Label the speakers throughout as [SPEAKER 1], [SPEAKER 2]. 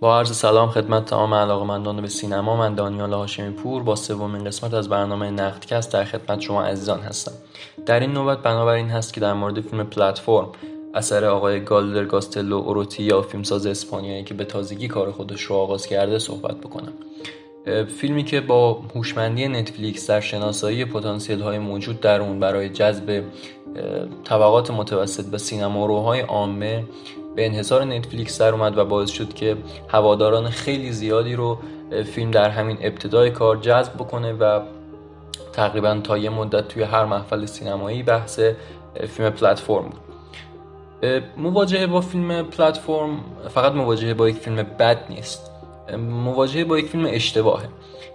[SPEAKER 1] با عرض سلام خدمت تمام علاقمندان به سینما من دانیال هاشمی پور با سومین قسمت از برنامه نقدکست در خدمت شما عزیزان هستم. در این نوبت بنابراین هست که در مورد فیلم پلتفرم اثر آقای گالدر گاستلو اوروتی یا فیلمساز اسپانیایی که به تازگی کار خودش رو آغاز کرده صحبت بکنم. فیلمی که با هوشمندی نتفلیکس در شناسایی پتانسیل های موجود در اون برای جذب طبقات متوسط و سینماروهای عامه به انحصار نتفلیکس در اومد و باعث شد که هواداران خیلی زیادی رو فیلم در همین ابتدای کار جذب بکنه و تقریبا تا یه مدت توی هر محفل سینمایی بحث فیلم پلتفرم بود. مواجهه با فیلم پلتفرم فقط مواجهه با یک فیلم بد نیست. مواجهه با یک فیلم اشتباهه.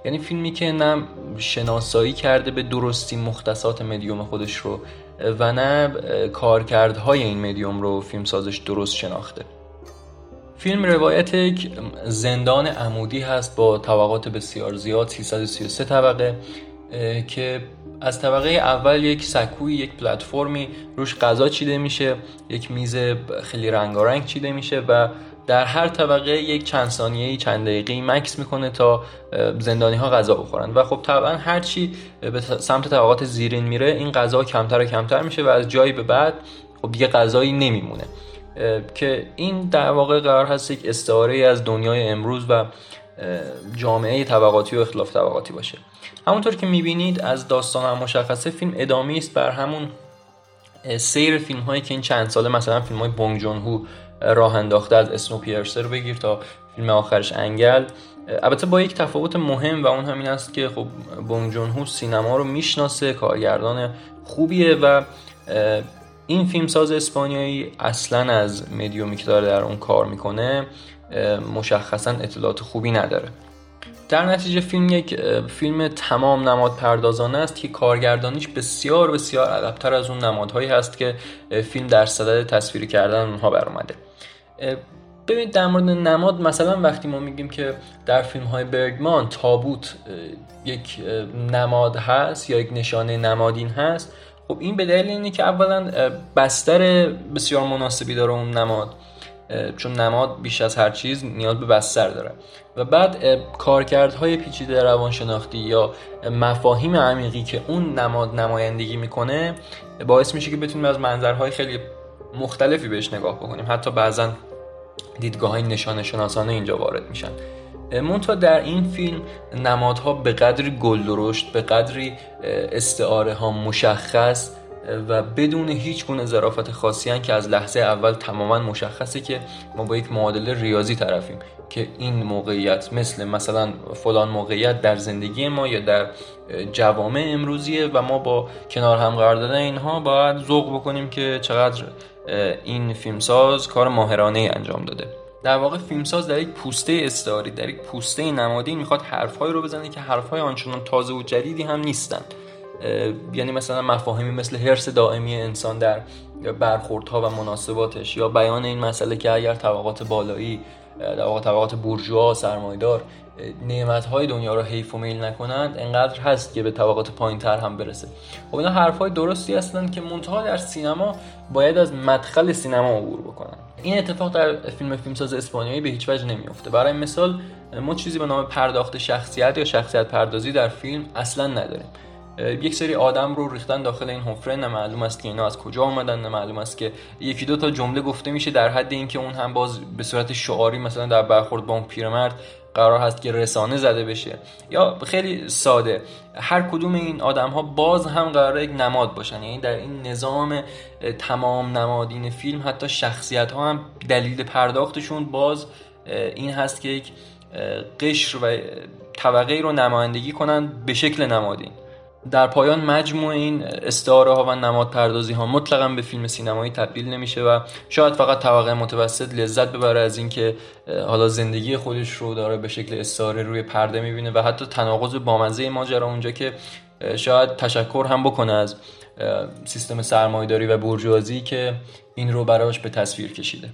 [SPEAKER 1] یعنی فیلمی که نه شناسایی کرده به درستی مختصات مدیوم خودش رو و نه کارکردهای این مدیوم رو فیلم سازش درست شناخته. فیلم روایت یک زندان عمودی هست با طبقات بسیار زیاد 333 طبقه که از طبقه اول یک سکوی یک پلتفرمی روش غذا چیده میشه یک میز خیلی رنگارنگ چیده میشه و در هر طبقه یک چند ثانیه چند دقیقه مکس می‌کنه تا زندانی ها غذا بخورن. و خب طبعا هرچی به سمت طبقات زیرین میره این غذا کمتر و کمتر میشه و از جایی به بعد خب دیگه غذایی نمیمونه. که این در واقع قرار هست یک استعاره از دنیای امروز و جامعه طبقاتی و اختلاف طبقاتی باشه. همونطور که می‌بینید از داستان هم مشخصه فیلم ادامه است بر همون سیر فیلم هایی که این چند ساله مثلا فیلم های بونگ جون هو راه انداخته از اسنو پیرسر بگیر تا فیلم آخرش انگل. البته با یک تفاوت مهم و اون همین است که خب بونگ جون هو سینما رو می‌شناسه کارگردان خوبیه و این فیلمساز اسپانیایی اصلا از مدیومی که داره در اون کار می‌کنه مشخصا اطلاعات خوبی نداره. در نتیجه فیلم یک فیلم تمام نماد پردازانه است که کارگردانیش بسیار بسیار عقبتر از اون نمادهایی هست که فیلم در صدد تصویری کردن اونها برآمده ببینید در مورد نماد مثلا وقتی ما میگیم که در فیلم های برگمان تابوت یک نماد هست یا یک نشانه نمادین هست خب این به دلیل اینه که اولا بستر بسیار مناسبی داره اون نماد چون نماد بیش از هر چیز نیاز به بستر داره. و بعد کارکردهای پیچیده روانشناختی یا مفاهیم عمیقی که اون نماد نمایندگی می‌کنه باعث میشه که بتونیم از منظرهای خیلی مختلفی بهش نگاه بکنیم. حتی بعضا دیدگاه های نشان شناسانه اینجا وارد میشن. منتها در این فیلم نمادها به قدری گل درشت به قدری استعاره ها مشخص و بدون هیچ گونه ظرافت خاصی که از لحظه اول تماما مشخصه که ما با یک معادله ریاضی طرفیم که این موقعیت مثل مثلا فلان موقعیت در زندگی ما یا در جوامع امروزیه و ما با کنار هم قرار دادن اینها باید ذوق بکنیم که چقدر این فیلمساز کار ماهرانه انجام داده. در واقع فیلمساز در یک پوسته استعاری در یک پوسته نمادین می‌خواد حرفهایی رو بزنه که حرفهای آنچنان تازه و جدیدی هم نیستند یعنی مثلا مفاهیمی مثل حرس دائمی انسان در برخوردها و مناسباتش یا بیان این مسئله که اگر طبقات بالایی در واقع طبقات بورژوا سرمایدار های دنیا رو حیف و میل نکنند انقدر هست که به طبقات پایین تر هم برسه. خب اینا های درستی هستند که منتها در سینما باید از مدخل سینما عبور بکنن. این اتفاق در فیلم فیلمساز اسپانیایی به هیچ وجه نمیفته برای مثال ما چیزی به نام پرداخت شخصیت یا شخصیت پردازی در فیلم اصلا نداریم. یک سری آدم رو ریختن داخل این حفره نه معلوم است که اینا از کجا آمدن نه معلوم است که یکی دو تا جمله گفته میشه در حد اینکه اون هم باز به صورت شعاری مثلا در برخورد با اون پیرمرد قرار هست که رسانه زده بشه. یا خیلی ساده. هر کدوم این آدم ها باز هم قرار یک نماد باشن. یعنی در این نظام تمام نمادین فیلم حتی شخصیت ها هم دلیل پرداختشون باز این هست که یک قشر و طبقه رو نمایندگی کنن به شکل نمادین. در پایان مجموع این استعاره ها و نماد پردازی ها مطلقا به فیلم سینمایی تبدیل نمیشه و شاید فقط طبقه متوسط لذت ببره از اینکه حالا زندگی خودش رو داره به شکل استعاره روی پرده می‌بینه و حتی تناقض بامزه ماجرا اونجا که شاید تشکر هم بکنه از سیستم سرمایداری و برجوازی که این رو براش به تصویر کشیده.